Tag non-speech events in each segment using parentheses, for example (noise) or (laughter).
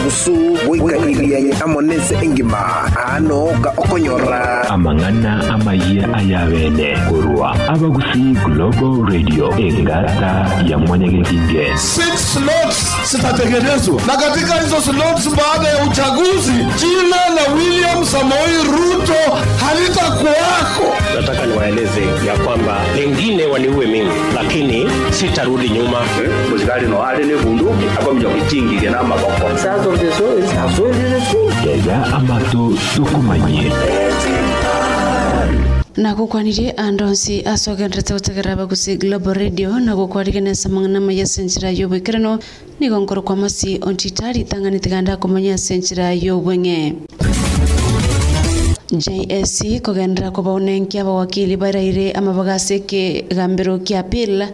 obosongo goika moja na kurosugusu goika irianye amonese engima. Ano ga okonyora. Amang'ana amaye ayabene kurwa abagusi global radio engata ya mwanyagetinge six slots zitatengenezwa na katika hizo slots baada ya uchaguzi jina la william samoi ruto halitakuwako. Nataka niwaeleze ya kwamba pengine waniue mimi lakini sitarudi nyuma. Musikali no ni bunduki akomja kutingilya n'amaboko yaya amato tukumanye na gukwanirie andonsi acogendrete gutegerera baguci global radio na gukwariganesa mang'ana maya senchira yobwikirano nigo nkoro kwa masi ontitari tanganite ganda kumanya senchira yobweng'e JSC kugendera kubaunenkia bawakili baraire amabagasi kigambiro kia pil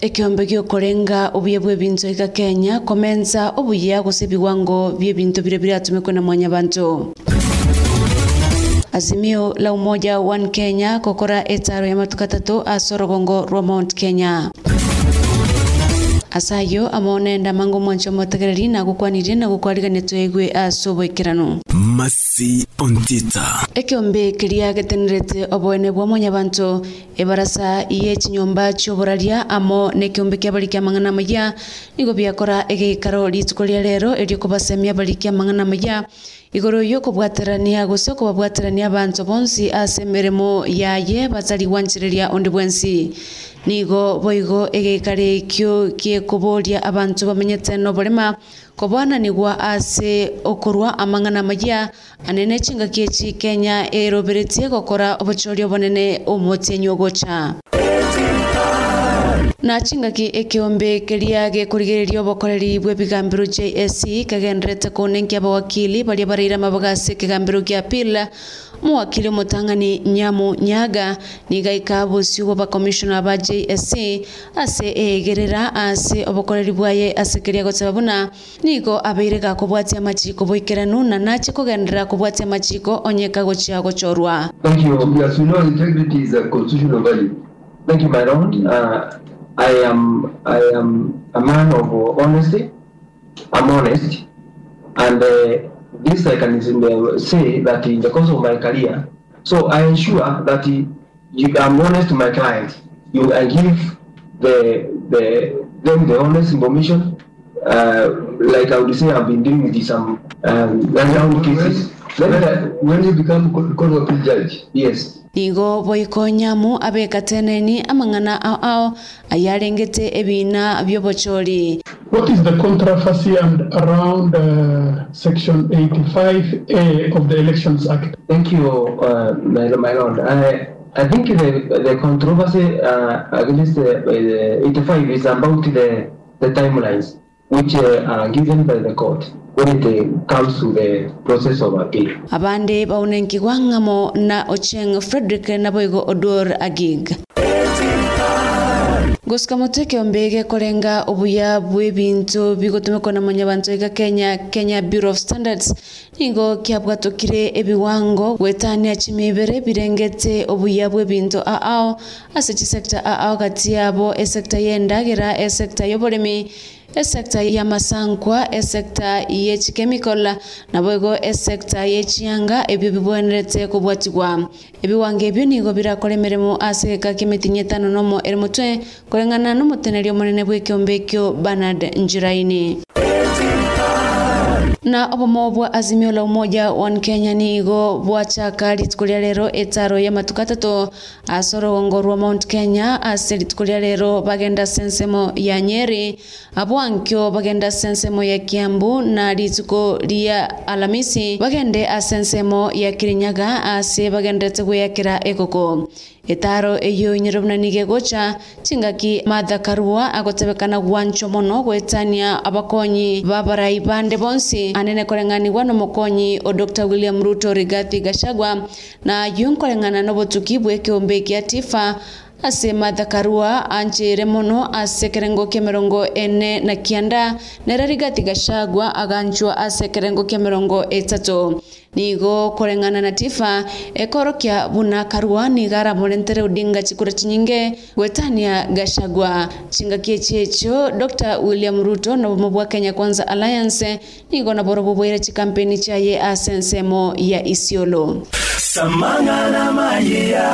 ekiombe giokorenga obuya bwa ebinto iga kenya komensa obuya gose ebiwango bia ebinto bire biratumikwa na mwanya bantu azimio la umoja one kenya kokora etaro ya matuka tatu ase orogongo rwa mount kenya. Asayo amonenda mango mwancho motegereri na gukwanirie na gukwarigania twegwe ase obwekirano masi ontita. Ekiombe keria getenerete oboene bwa mwanyabanto ebarasa iye chinyomba chioboraria amo nekiombe kia bari kia mang'ana maya nigo biakora egeikaro rituko ria rero eriokobasemia bari kia mang'ana maya igoro yo kubwaterania gose kubabwaterania abanto bonsi ase emeremo yaye batariwanchereria onde bwensi. Nigo boigo egeikare ekio giekuboria abanto bamenyete no borema kobwananigwa ase okorwa amang'ana maya anene chingaki echi kenya eroberetie gokora obochori obonene omotienyi ogocha na chingaki ekiombe keria gekurigereria obokoreri bwa ebigambiro jsc kagenderete kunenkia abawakili baria bareire amabagasi kigambiro gia pila mwakili omotang'ani nyamu nyaga nigaika bosi bwa bakomishona ba jsc ase egerera ase obokoreri bwaye ase keria goteba buna nigo abeire gakobwatia amachiko boikeranu na nache kugendera kobwatia amachiko onyeka gochia gochorwa Thank you. Yes, we know, integrity is a constitutional value. Thank you, my round. Uh, I am I am a man of honesty. I'm honest, and uh, this I can uh, say that in the course of my career. So I ensure that you, I'm honest to my client. You I give the the them the honest information. Uh, like I would say, I've been dealing with some um, cases. Then, boikonyamu when you become court judge, yes, nigo boiko abekateneni amang'ana ao ao ayarengete ebina byobochori What is the controversy and around uh, Section 85A of the Elections Act? Thank you, uh, my, my lord. I, I think the, the controversy uh, against the, uh, 85 is about the, the timelines which uh, are given by the court when it uh, comes to the process of appeal. abande baunenki ng'amo na ocheng frederick na boigo odor agig gusika mutwe korenga obuya bwa bigotumekwa na manyabanto iga kenya kenya bureau of standards. Nigo kiabwatokire ebiwango gwetania chimibere birengete obuya bwebinto aao ase chisekta aao gati yabo esekta yendagera esekta y'oboremi esekita y'amasankwa esekita y'ekikemikola nabwego esekita y'echianga ebyo bibwenerete kobwatigwa ebiwanga ebyo nigo birakora emeremo ase geka k'emiti etano nomo ere motwe koreng'ana na omoteneri omonene bwa ekiombe ekio bernard njiraine. Na obomo bwa azimio la umoja one kenya nigo bwachaka rituko ria rero etaro ya matuka atatu ase orugongo rwa mount kenya ase rituko ria rero bagenda sensemo ya nyeri. Abwankio bagenda sensemo ya kiambu na rituko ria alamisi. Bagende ase ensemo ya kirinyaga ase bagendete gwiyakira ekoko etaro eyo nyerobnani gegocha chingaki martha karua agotebekana gwancho mono gwetania abakonyi babarai bande bonsi. Anene koreng'aniwa n'omokonyi o dr william ruto rigathi gachagua na yunkoreng'ana n'obotuki bw'ekiombe kia tifa. Ase martha karua anchire mono ase kerengo kia mirongo ene na kianda nera rigathi gachagua aganchwa ase kerengo kia mirongo etatu nigo korengana na tifa ekorokia buna karua nigara morentere udinga chikura chinyinge gwetania gashagwa chingakie checho dr william ruto na bomo bwa kenya kwanza alliance nigo na boro bubwire chikampeni chaye asensemo ya isiolo. Samangana mayia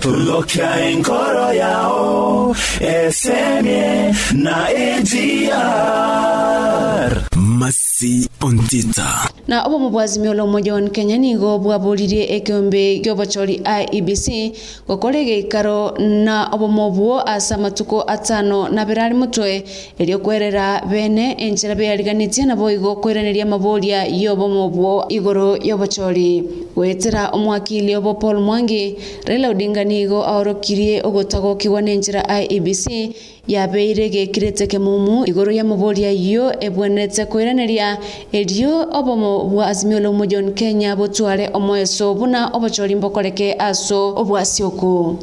tulokia enkoro yao esemie na ejiar masi ontita na obo mubwazimio la umoja wa kenya nigo bwaburirie ekiombe giobochori iebc gokore ikaro na obomo bwo asa matuko atano na birari mutwe eriokwerera bene enchera beariganitie nabo igo kwereneria maboria yobo bwo igoro yobochori gwetera omwakili obo paul mwangi raila odinga nigo aorokirie ogotagokigwa n'enchera iebc yabeire gekirete kemumu igoro ya maboria iyo ebwenete koiraneria erio obomo bwa azimio la umoja kenya botware omoeso buna obochori mbokoreke aso obwasioko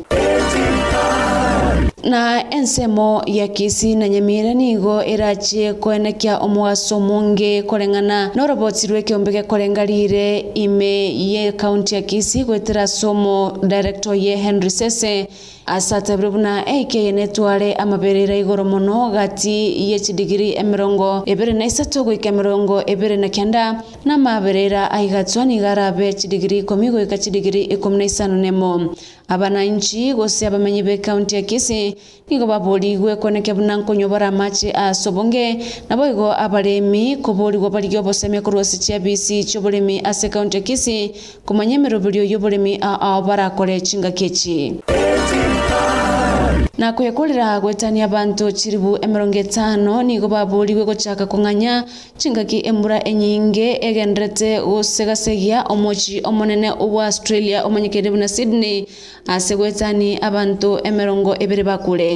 na ensemo ya kisi na nyamira nigo erachie kwenekia omwaso mungi koreng'ana. Norobotirwe kiombe gekorengarire ime ye kaunti ya kisi gwetera somo director ye henry sese asatabire buna eikeye netware amaberera igoro muno gati ye chidigiri emirongo ebere na isato gwika emirongo ebere na kenda na maberera aigatswa nigarabe chidigiri komi gwika chidigiri ikumi na isano nemo. Abananchi gose abamenyi be kaunti ya kisi nigo baborigwe koneke buna nkonyobora amache asobonge nabo igo abaremi koborigwa bari oboseme korwasi chia bisi choboremi ase kaunti ya kisi kumanya emeroberio y'oboremi ao barakore chinga kechi na kwekulira gwetania bantu chiribu emirongo etano nigo baburiwe gochaka kung'anya chingaki embura enyinge egenderete gusegasegia omochi omonene obwa australia omanyikire buna sydney ase gwetani abantu emirongo ebere bakure.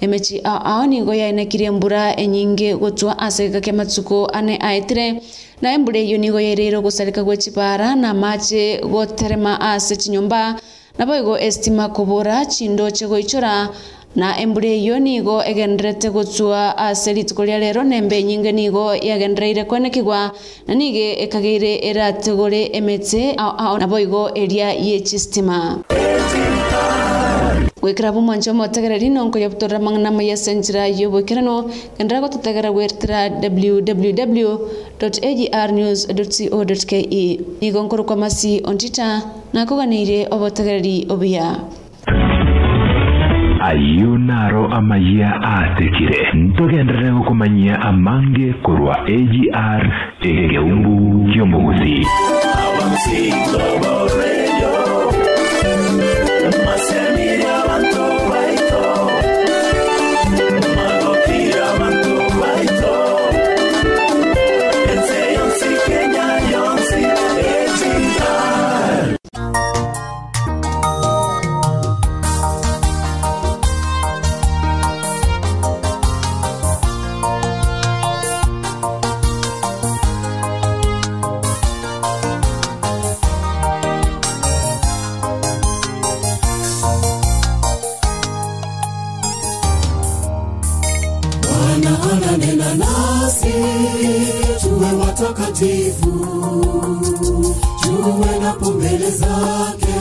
Emechi ao nigo yaenekirie embura enyinge gotwa ase gaka matsuko ane aetire na embura eyo nigo yairire gusarika gwechipara na mache goterema ase chinyomba. Nabo igo estima kubura chindo chegoichora na embura eyo nigo egenderete gotsua ase rituko ria rero embe nyinge nigo yagendereire kwenekigwa na nige ekageire erategore emete ao ao nabo igo eria yechistima gwikira bumwancho omotegereri nonko ya butorera mang'ana ya senchira yobwikirano gendera gototegera gwetera www ke. Nigo nkorokwa masi ontita nakoganiire obotegereri obuya ayiu naro amaya atekire. Ntogenderere gukumanyia amange korwa agr egeumbu kiomugusi watakatifu, tuwe napo mbele zake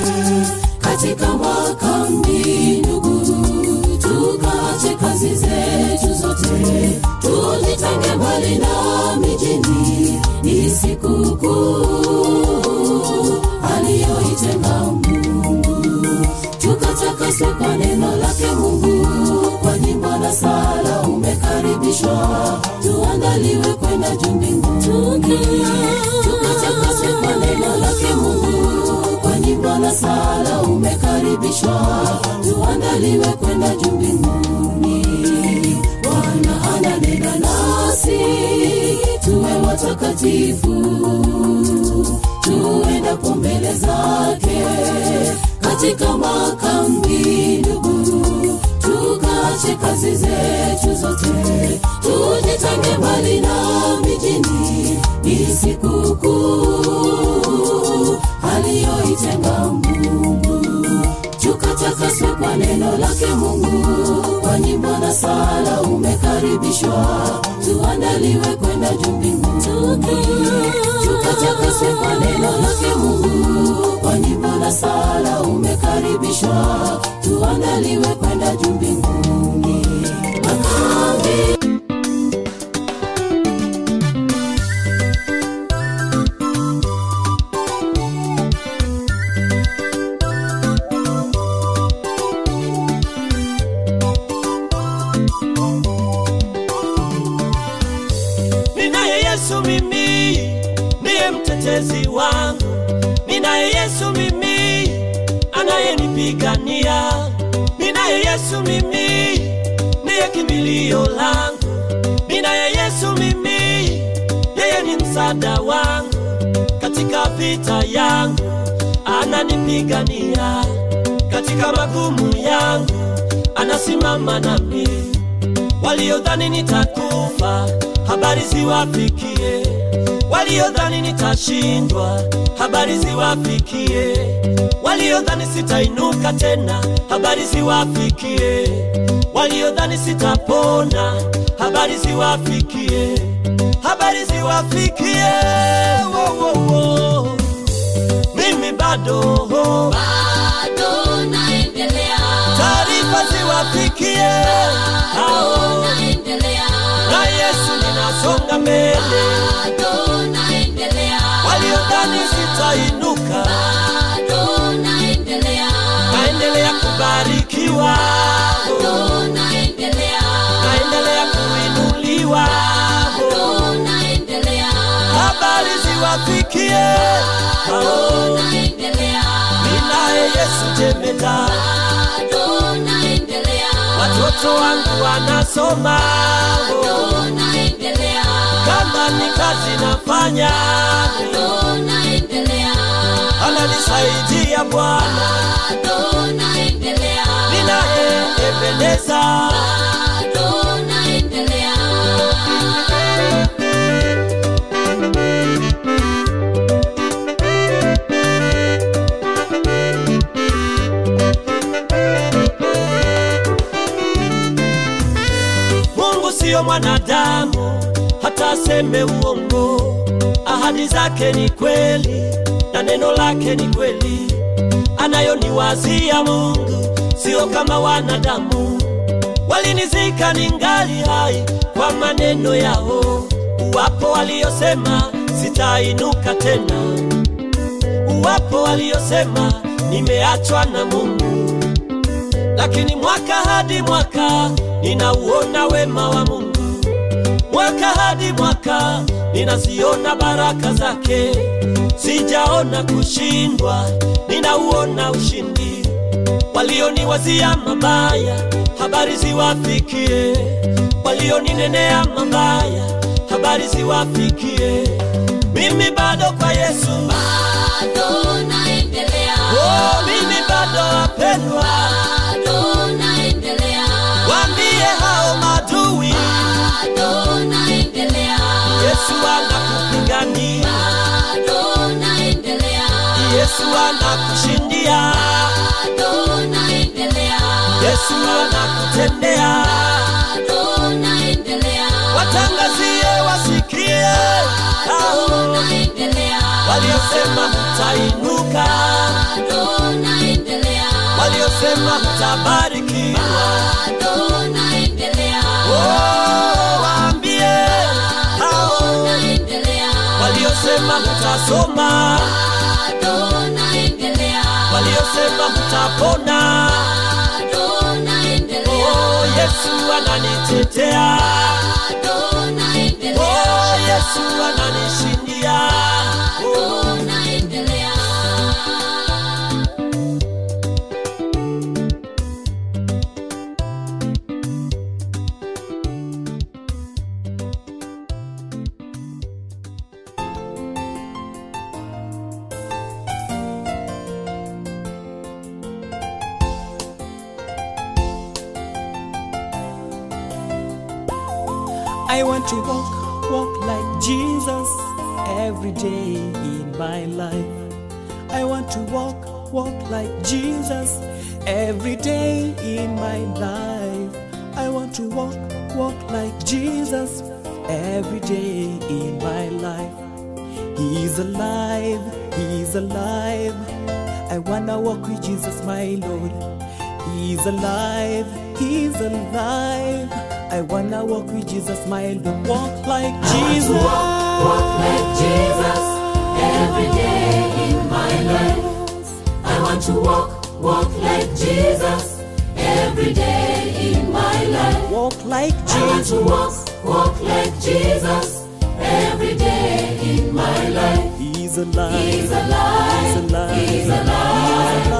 katika makambi, ndugu, tukache kazi zetu zote, tujitenge mbali na mijini, ni sikukuu aliyoitenga Mungu, tukatakaswe kwa neno lake Mungu, kwa nyimbo na sala umekaribishwa, tuandaliwe kwenda juu mbinguni, tukatakaswe kwa neno lake Mungu, kwa nyimbo na sala umekaribishwa, tuandaliwe kwenda juu mbinguni. Bwana ananena nasi, tuwe watakatifu, tuendapo mbele zake. Katika makambi, ndugu, tukache kazi zetu zote, tujitange mbali na mijini, ni sikukuu aliyoitenga Mungu, tukatakaswe kwa neno lake Mungu, kwa nyimbo na sala umekaribishwa. Tuandaliwe kwenda jumbingu tukatakaswe kwa neno lake mungu kwa nyimbo na sala umekaribishwa. Tuandaliwe kwenda juu mbinguni ananipigania katika magumu yangu anasimama nami. Waliodhani nitakufa habari ziwafikie. Waliodhani nitashindwa habari ziwafikie. Waliodhani sitainuka tena habari ziwafikie. Waliodhani sitapona habari ziwafikie. Habari ziwafikie. Wo, wo, wo. Bado bado naendelea. Taarifa ziwafikie. Naendelea. Na yesu ninasonga mbele. Bado naendelea. Waliodhani sitainuka bado naendelea. Naendelea kubarikiwa. Bado naendelea. Naendelea kuinuliwa. Bado naendelea. Habari ziwafikie. Bado naendelea yesu bado naendelea watoto wangu wanasoma. Bado naendelea kama ni kazi nafanya. Bado naendelea ananisaidia bwana. Bado naendelea ninaye bado siyo mwanadamu hata aseme uongo. Ahadi zake ni kweli na neno lake ni kweli. Anayoniwazia mungu sio kama wanadamu. Walinizika ningali hai kwa maneno yao. Uwapo waliosema sitainuka tena. Uwapo waliosema nimeachwa na mungu. Lakini mwaka hadi mwaka ninauona wema wa mungu. Mwaka hadi mwaka ninaziona baraka zake. Sijaona kushindwa ninauona ushindi. Walioniwazia mabaya habari ziwafikie. Walioninenea mabaya habari ziwafikie. Mimi bado kwa yesu. Bado naendelea. Oh, mimi bado wapendwa. Bado yesu anakupigania. Bado naendelea. Yesu anakushindia. Bado naendelea. Yesu anakutendea. Bado naendelea. Watangazie wasikie. Bado naendelea. waliosema mtainuka bado naendelea. Waliosema mtabarikiwa bado naendelea waliosema hutasoma. Bado naendelea waliosema hutapona. Bado naendelea oh, yesu ananitetea. Bado naendelea oh, yesu ananishindia. Oh. bado naendelea to walk, walk like Jesus every day in my life. I want to walk, walk like Jesus every day in my life. I want to walk, walk like Jesus every day in my life. He's alive, he's alive. I wanna walk with Jesus, my Lord. He's alive, he's alive. I wanna walk with Jesus, my Lord. Walk like Jesus. Walk walk like Jesus every day in my life. I want to walk, walk like Jesus every day in my life. Walk like Jesus. I want to walk, walk like Jesus every day in my life. He's alive. He's alive. He's alive. He's alive. He's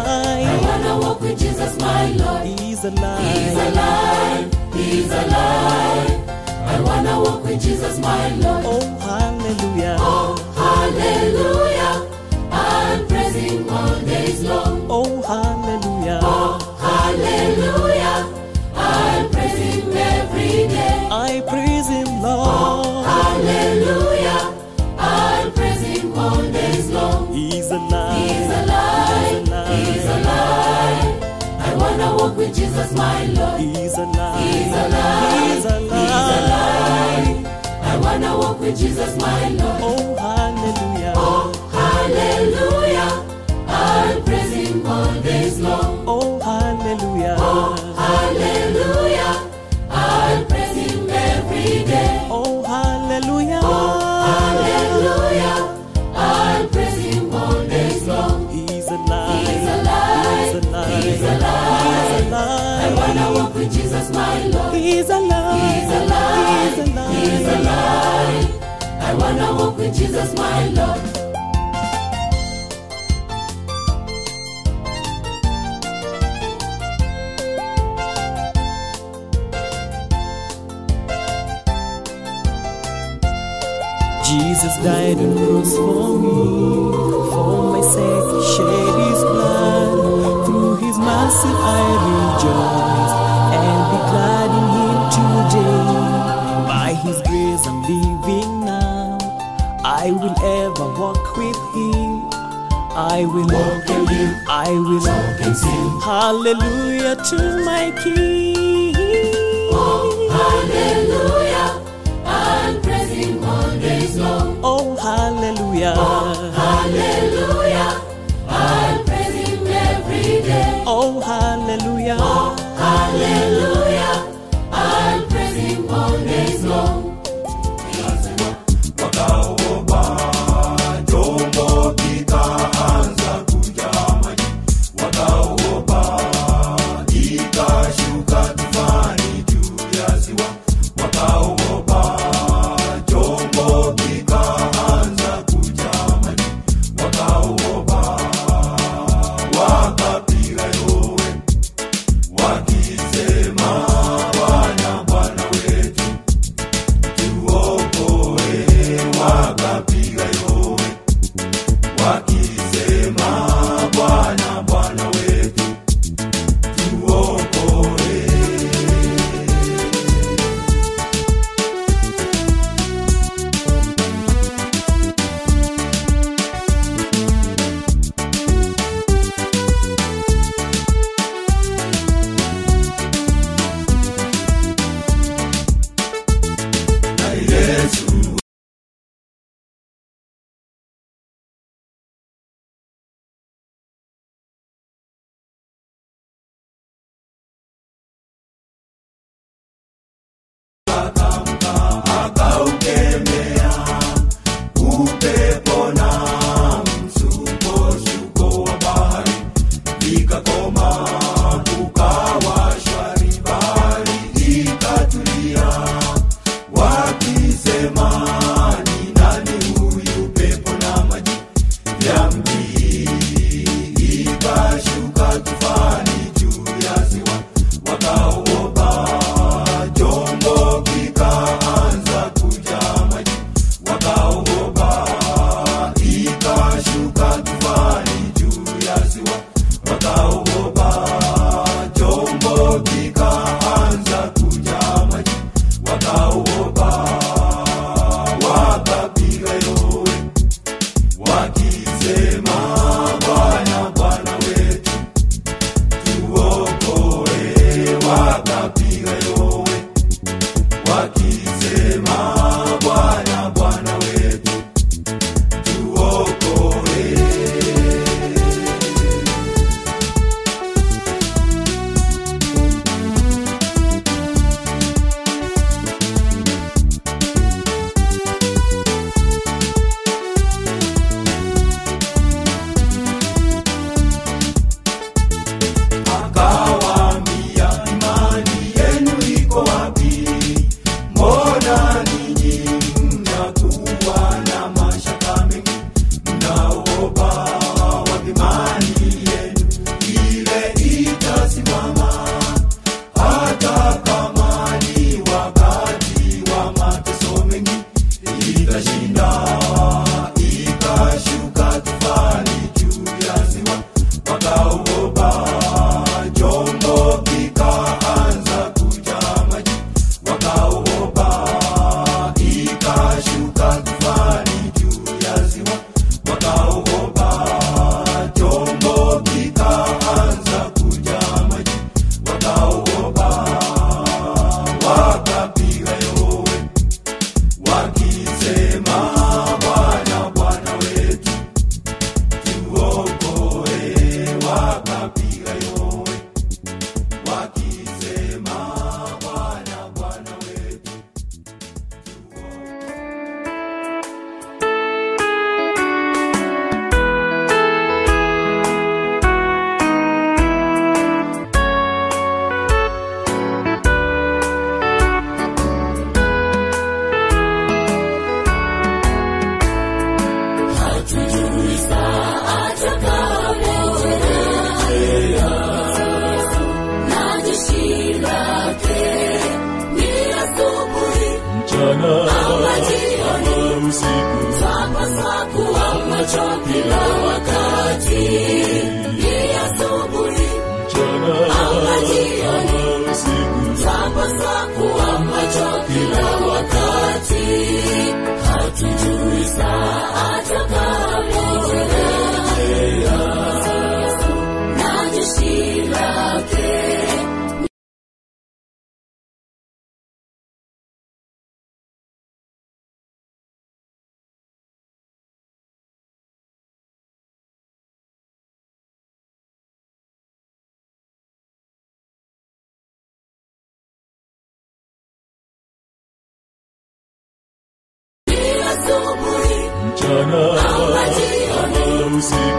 I wanna walk with Jesus, my Lord. He's alive. He's alive. He's alive. I wanna walk with Jesus, my Lord. Oh, hallelujah. Oh, hallelujah. I'll praise him all days long. Oh, hallelujah. Oh, hallelujah. I'll praise him every day. I praise him, Lord. Oh, Hallelujah. I'll praise him all days long. He's alive. He's alive. He's alive. I wanna walk with Jesus, my Lord. He's alive. He's alive. He's alive. I wanna walk with Jesus, my Lord. Oh, hallelujah. He's alive. He's alive. He's alive. He's alive. I wanna walk with Jesus, my Lord. Jesus died on the cross for me. For my sake, he shed his blood. Through his mercy, I rejoice his grace, I'm living now. I will ever walk with him. I will walk and live. I will walk and sing. Hallelujah to my King. Oh, Hallelujah. I'll praise him all days long. Oh, hallelujah. Oh, Hallelujah. I'll praise him every day. Oh, hallelujah. Oh, Hallelujah. Wengi wauliza habari za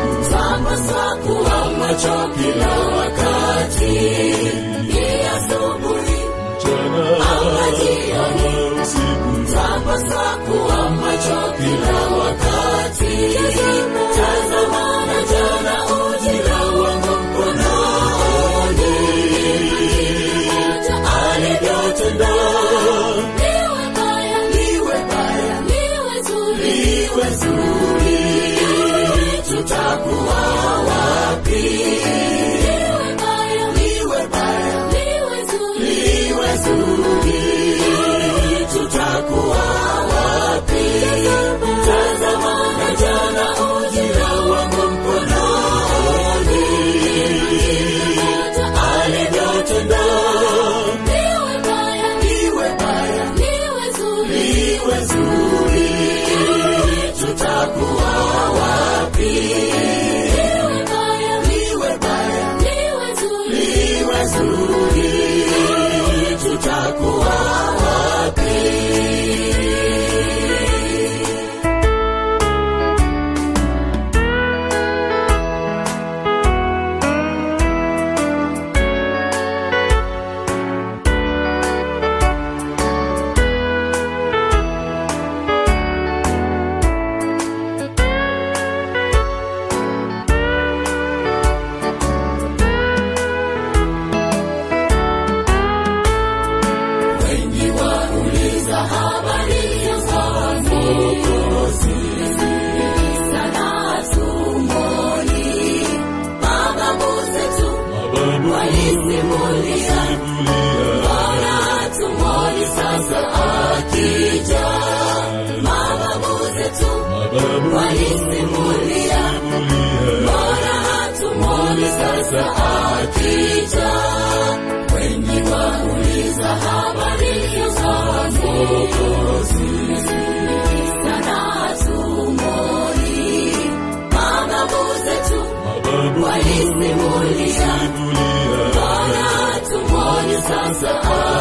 kwanza.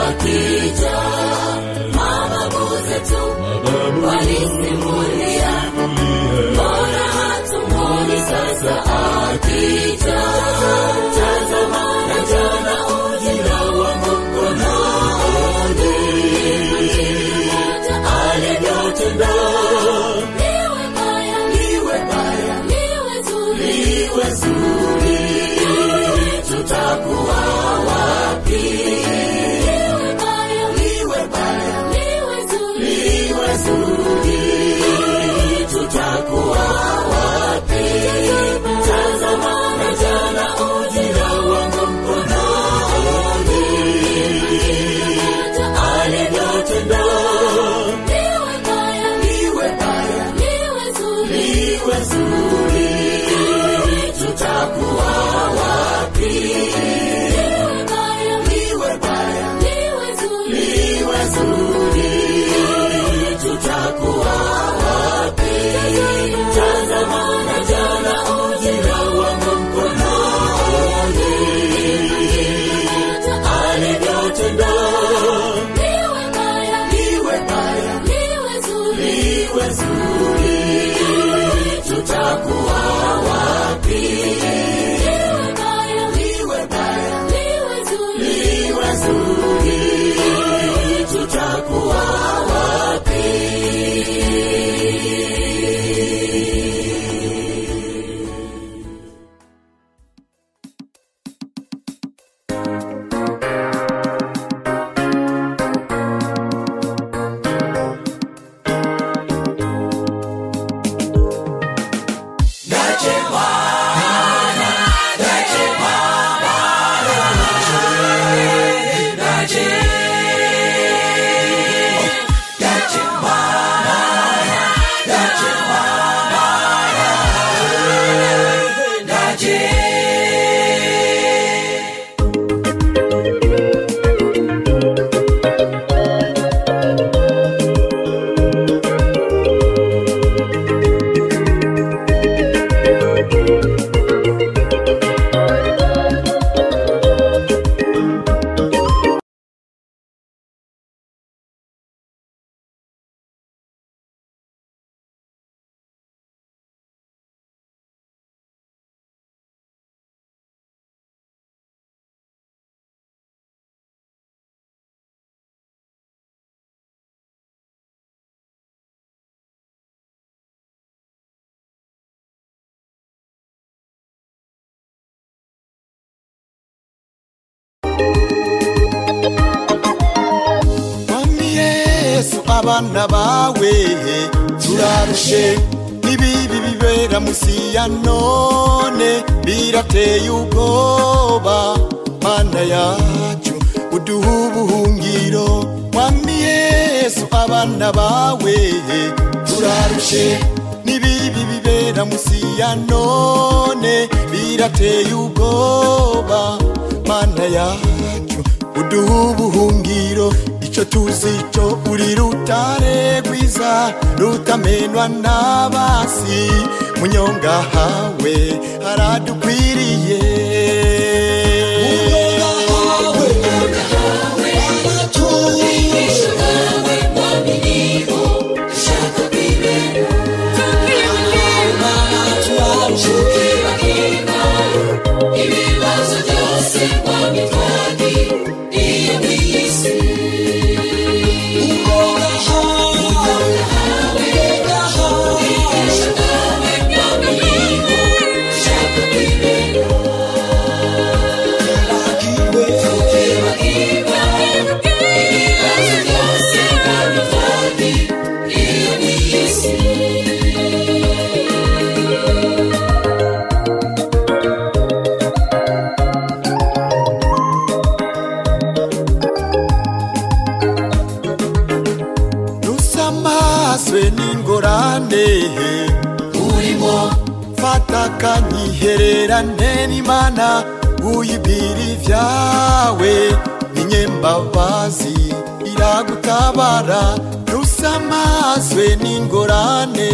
Akija mababu zetu walisimulia mbona hatumoni sasa? Akija tazamana jana. Abana bawe. Turarushe n'ibibi bibera musi ya none. Birateye ubwoba mana yacu. Uduha ubuhungiro mwami yesu abana bawe. Turarushe n'ibibi bibera musi ya none. Birateye ubwoba mana yacu. Uduha ubuhungiro icyo tuzi cyo uri rutare rwiza rutamenwa n'abasi. Munyonga hawe haradukwiriye duterane n'imana uyibwira ibyawe n'inyembabazi iragutabara rusamazwe n'ingorane.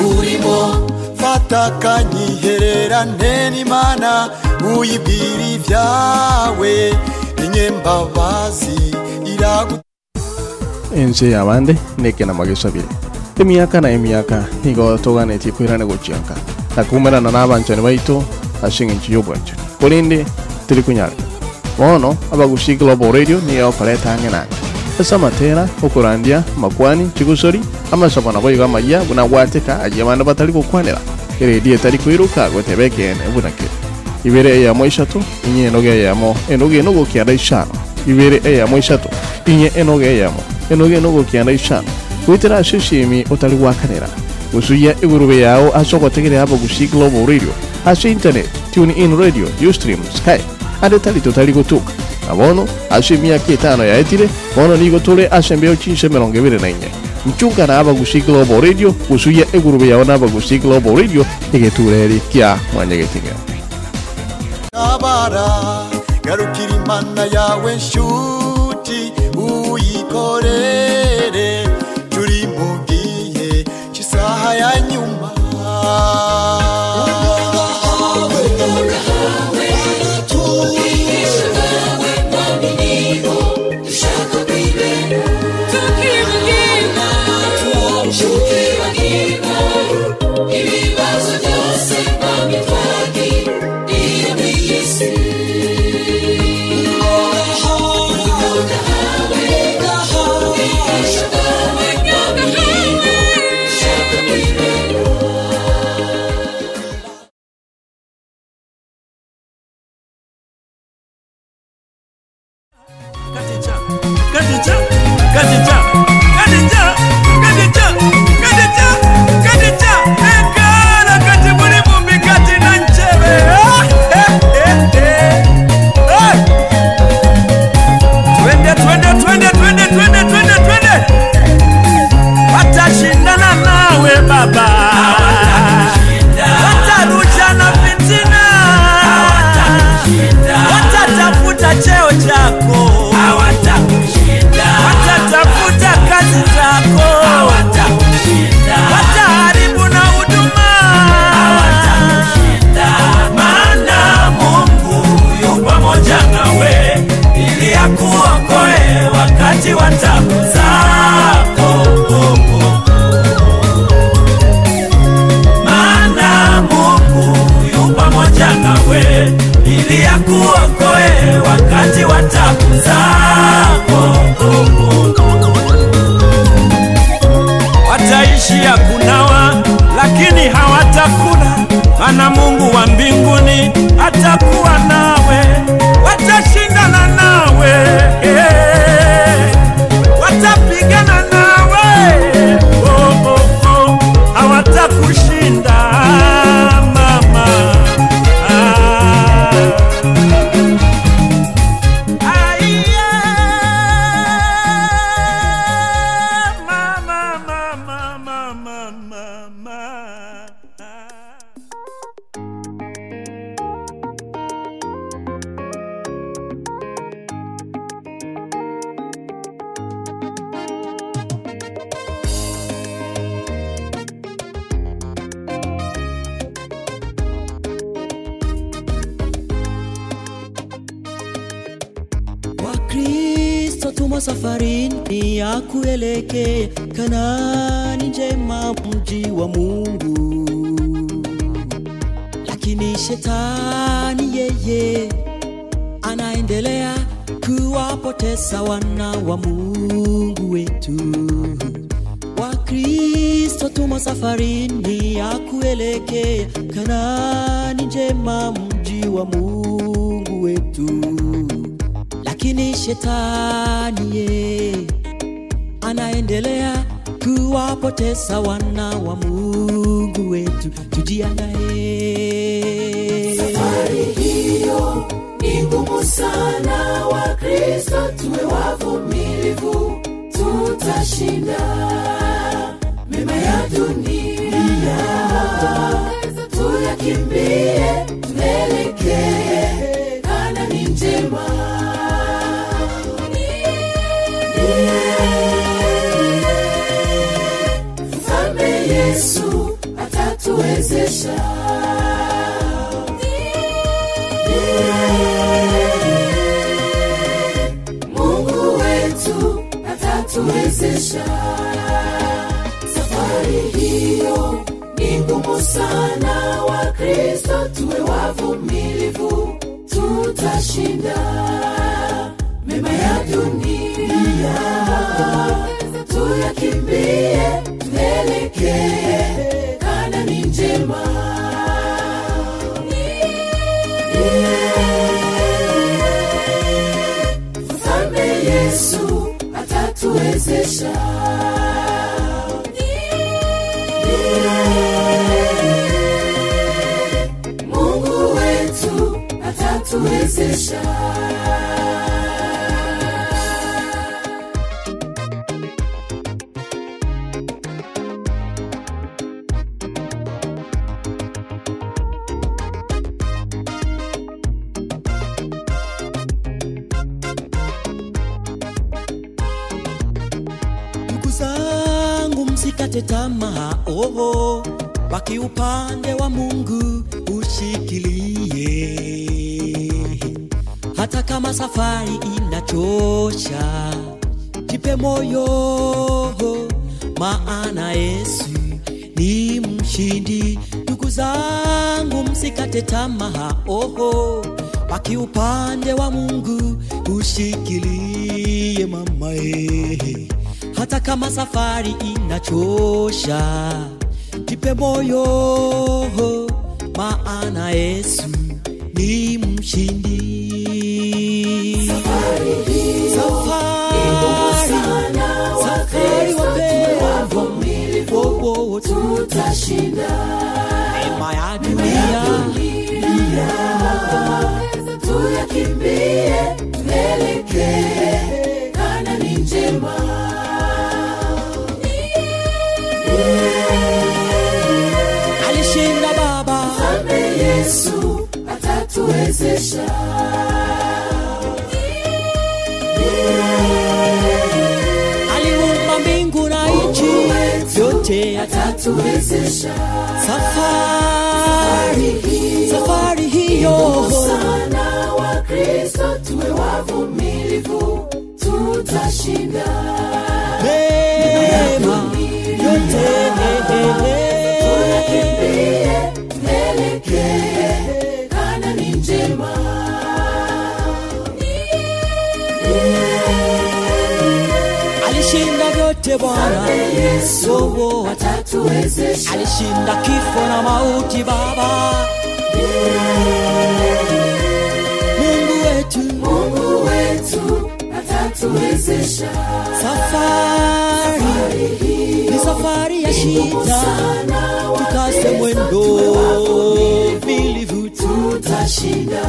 Urimo fata akanyihererane n'imana uyibwira ibyawe n'inyembabazi iragutabara enje yabande nekena magesha bire emyaka na emyaka nigo togane tikwirane gucianka gochianka na n'abanchani baito ase eng'encho ya kulindi tili kunyareka bono abagusi global radio niyo okoreta ang'e nange ase amatera okorandia makwani chigusori amasabo nabo igo amaya buna gwateka agia bande batari gokwanera eredi etari koiroka goteba ekene bunake. Ibere eyamo isato inye enoge eyamo enoge enogokianda ishano ibere eyamo isato inye enoge eyamo enoge enogokianda ishano gwitera ase otali otari gwakanera gusuya igurube yao ase ogotegerera abagusi global radio. Ase internet tune in radio ustream sky. Ande talito totari gotuka na bono ase itano etano yaetire bono nigo tore ase mbeo chinse emerongo ebere na inye. Nchunga na abagusi global radio gusuya igurube yao na abagusi global radio egetureri kia mwanyegetinga tabara garukira imana yawe nshuti uyikorere Wataishi ya kunawa lakini hawatakula, mana Mungu wa mbinguni atakuwa nawe, watashindana nawe. eh, Safarini ya kuelekea Kanaani njema, mji wa Mungu, lakini shetani yeye anaendelea kuwapoteza wana wa Mungu wetu. Wakristo tumo safarini ya kuelekea Kanaani njema, mji wa Mungu wetu lakini shetani ye anaendelea kuwapoteza wana wa Mungu wetu. Tujiandae, safari hiyo ni ngumu sana wakristo tuwe wavumilivu tutashinda ngumu wa kristo tuwe wavumilivu, tutashinda mema ya dunia, tuyakimbie, tuelekee Kanaani njema. Mfalme Yesu atatuwezesha. Atatuwezesha. Zangu msikate tamaa oho. Baki upande wa mungu ushikilie mamae hata kama safari inachosha jipe moyo maana yesu ni mshindi. Safari, safari wapewa tutashinda yote atatuwezesha. safari safari hiyo sana Wakristo tuwe wavumilivu, tutashinda. Mema yote. Tuyakimbie, tuelekee. Kanaani njema. alishinda vyote bwana. Yesu atatuwezesha. alishinda kifo na mauti baba. Mungu wetu. Mungu wetu atatuwezesha. safari ni safari ya shida. tukase mwendo. vilivu tutashinda.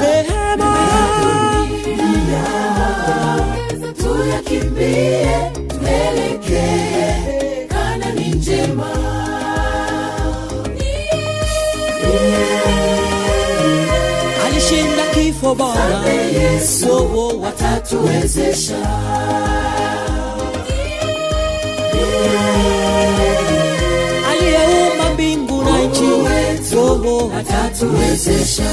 Rehema. Tuyakimbie, tuelekee Kanaani njema. alishinda kifo bwana Yesu aliyeumba mbingu na nchi Oh, oh, atatuwezesha.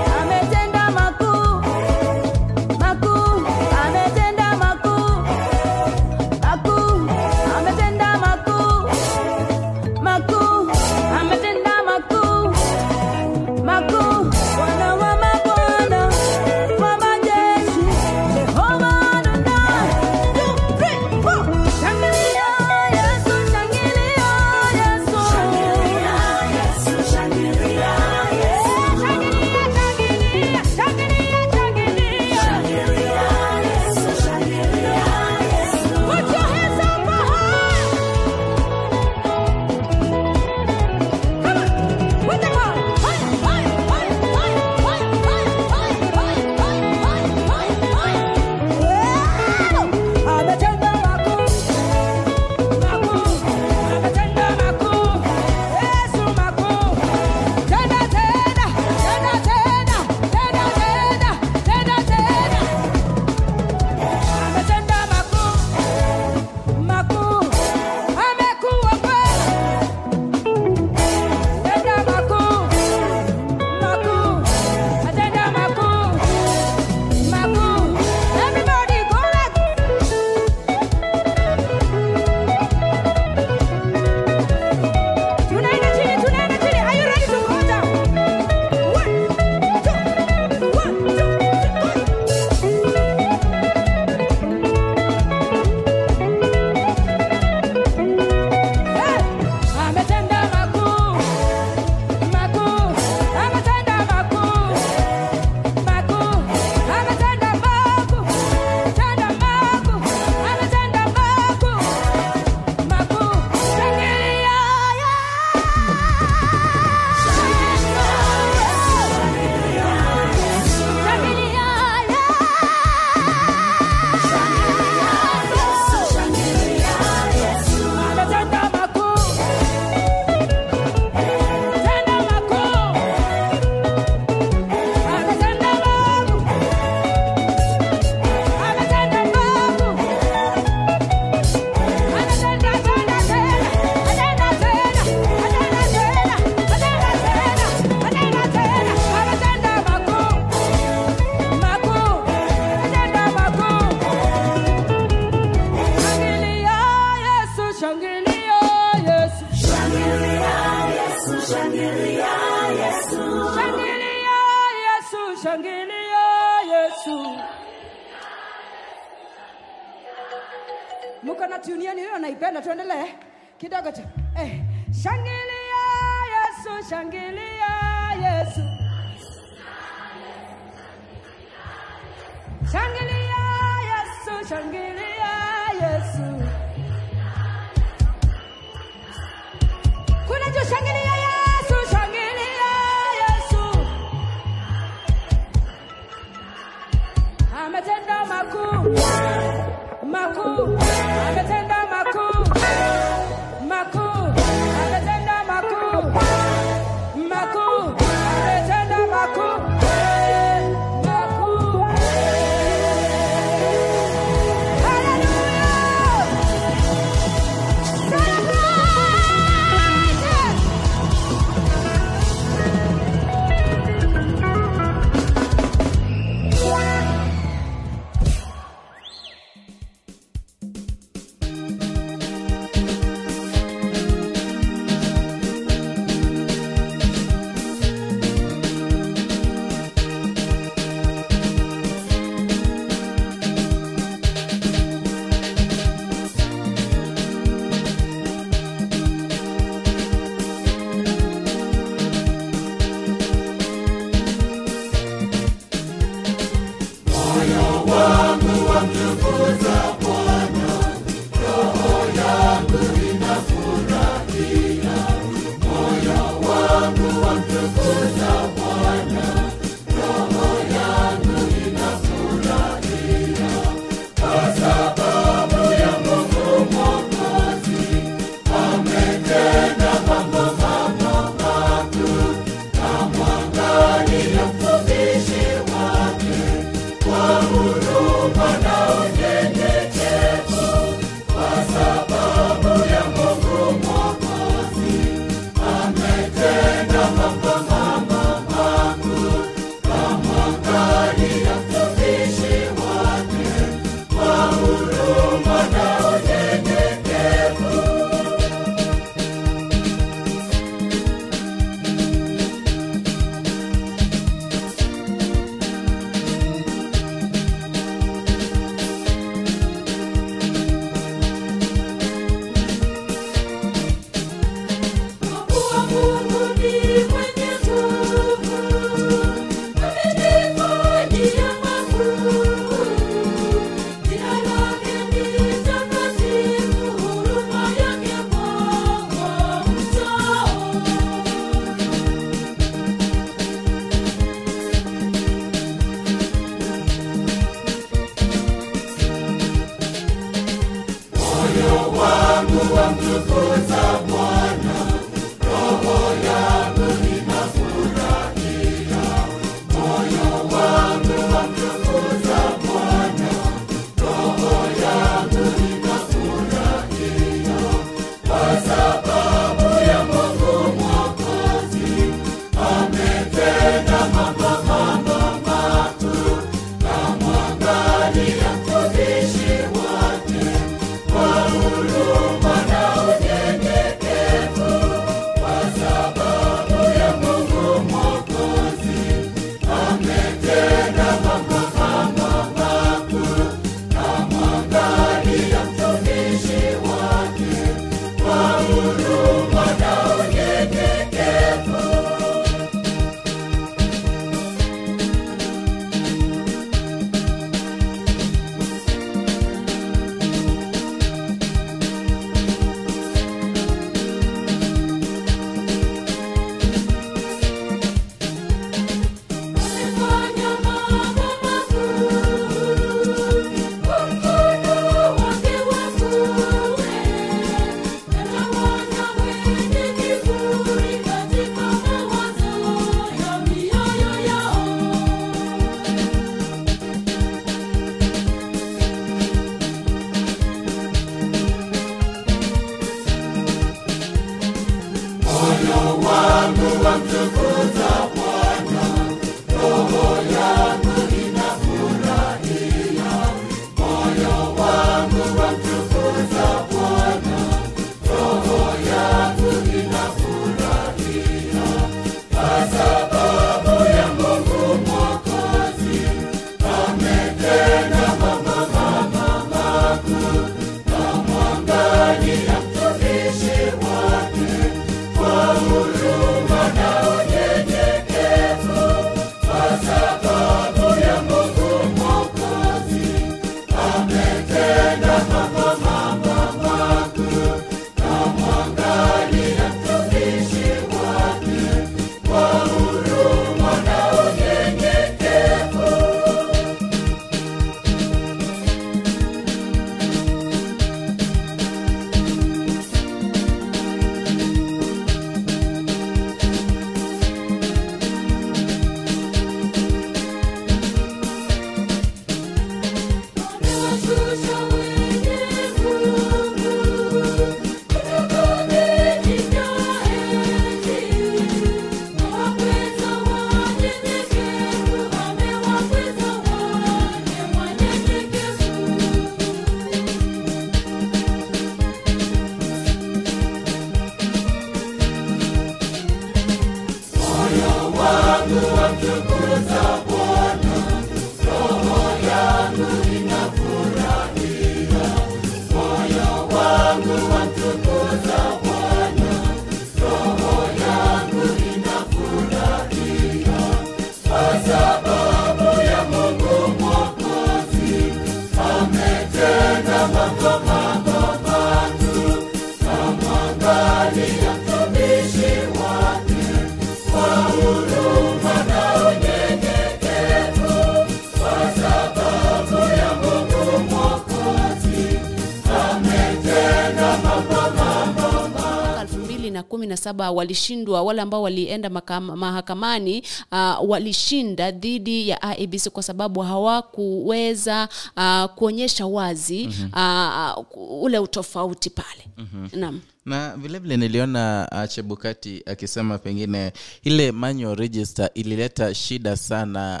Na saba walishindwa, wale ambao walienda makam- mahakamani uh, walishinda dhidi ya IEBC kwa sababu hawakuweza uh, kuonyesha wazi uh, ule utofauti pale. Naam. Na vilevile niliona uh, chebukati akisema pengine ile manual register ilileta shida sana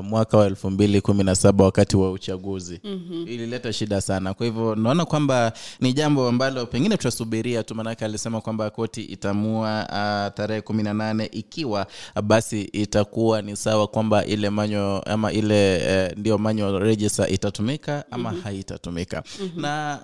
uh, mwaka wa elfu mbili kumi na saba wakati wa uchaguzi Mhm. ilileta shida sana kwa hivyo naona kwamba ni jambo ambalo pengine tutasubiria tu manake alisema kwamba koti itamua uh, tarehe kumi na nane ikiwa uh, basi itakuwa ni sawa kwamba ile manual ama ile uh, ndio manual register itatumika ama Mhm. haitatumika Mhm. na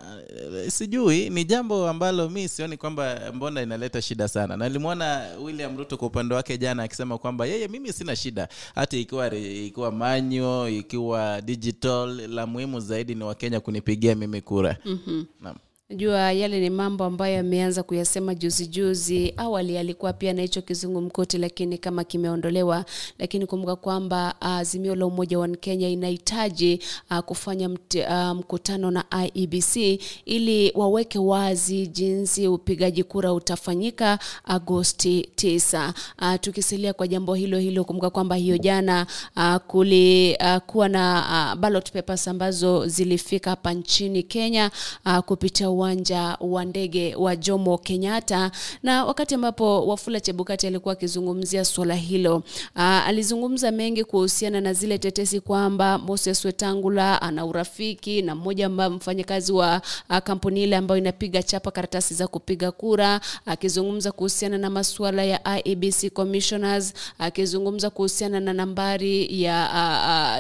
uh, sijui ni jambo ambalo mi sioni kwamba mbona inaleta shida sana na limwona william ruto kwa upande wake jana akisema kwamba yeye mimi sina shida hata ikiwa ikiwa manyo ikiwa digital la muhimu zaidi ni wakenya kunipigia mimi kura Mhm. Naam. Najua yale ni mambo ambayo ameanza kuyasema juzi juzi. Awali alikuwa pia na hicho kizungumkuti, lakini kama kimeondolewa. Lakini kumbuka kwamba ah, Azimio la Umoja wa Kenya inahitaji uh, kufanya uh, mkutano na IEBC ili waweke wazi jinsi upigaji kura utafanyika Agosti 9. Uh, kwa jambo hilo hilo, kumbuka kwamba hiyo jana kulikuwa na ballot papers ambazo zilifika hapa nchini Kenya kupitia uwanja wa ndege wa Jomo Kenyatta, na wakati ambapo Wafula Chebukati alikuwa akizungumzia swala hilo aa, alizungumza mengi kuhusiana na zile tetesi kwamba Moses Wetangula ana urafiki na mmoja ambaye mfanyakazi wa kampuni ile ambayo inapiga chapa karatasi za kupiga kura, akizungumza kuhusiana na masuala ya IEBC commissioners, akizungumza kuhusiana na nambari ya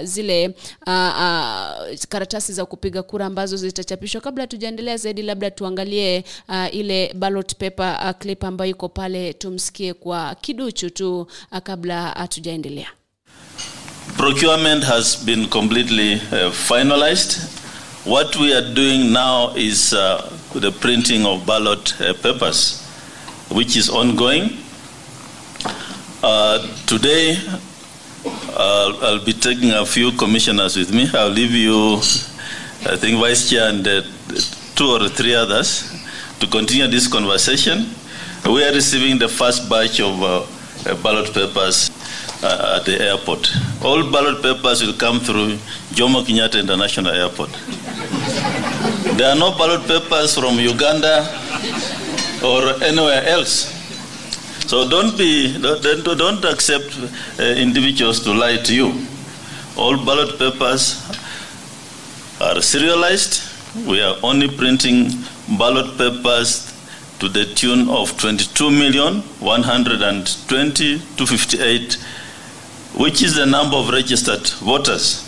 uh, zile uh, uh, karatasi za kupiga kura ambazo zitachapishwa. Kabla tujaendelea zaidi, labda tuangalie uh, ile ballot paper uh, clip ambayo iko pale, tumsikie kwa kiduchu tu uh, kabla hatujaendelea. Procurement has been completely uh, finalized. What we are doing now is uh, the printing of ballot uh, papers, which is ongoing. Uh, today, uh, I'll be taking a few commissioners with me. I'll leave you, I think, Vice Chair and uh, two or three others to continue this conversation. We are receiving the first batch of uh, ballot papers uh, at the airport. All ballot papers will come through Jomo Kenyatta International Airport. (laughs) There are no ballot papers from Uganda or anywhere else. So don't be don't- don't accept uh, individuals to lie to you. All ballot papers are serialized. We are only printing ballot papers to the tune of 22 million 120 to 58, which is the number of registered voters.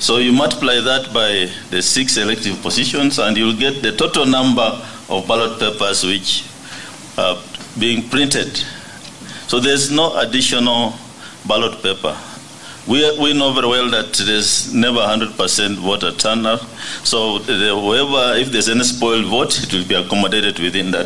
So you multiply that by the six elective positions, and you'll get the total number of ballot papers which are being printed. So there's no additional ballot paper. We, we know very well that there's never 100% voter turnout. So whoever, if there's any spoiled vote, it will be accommodated within that.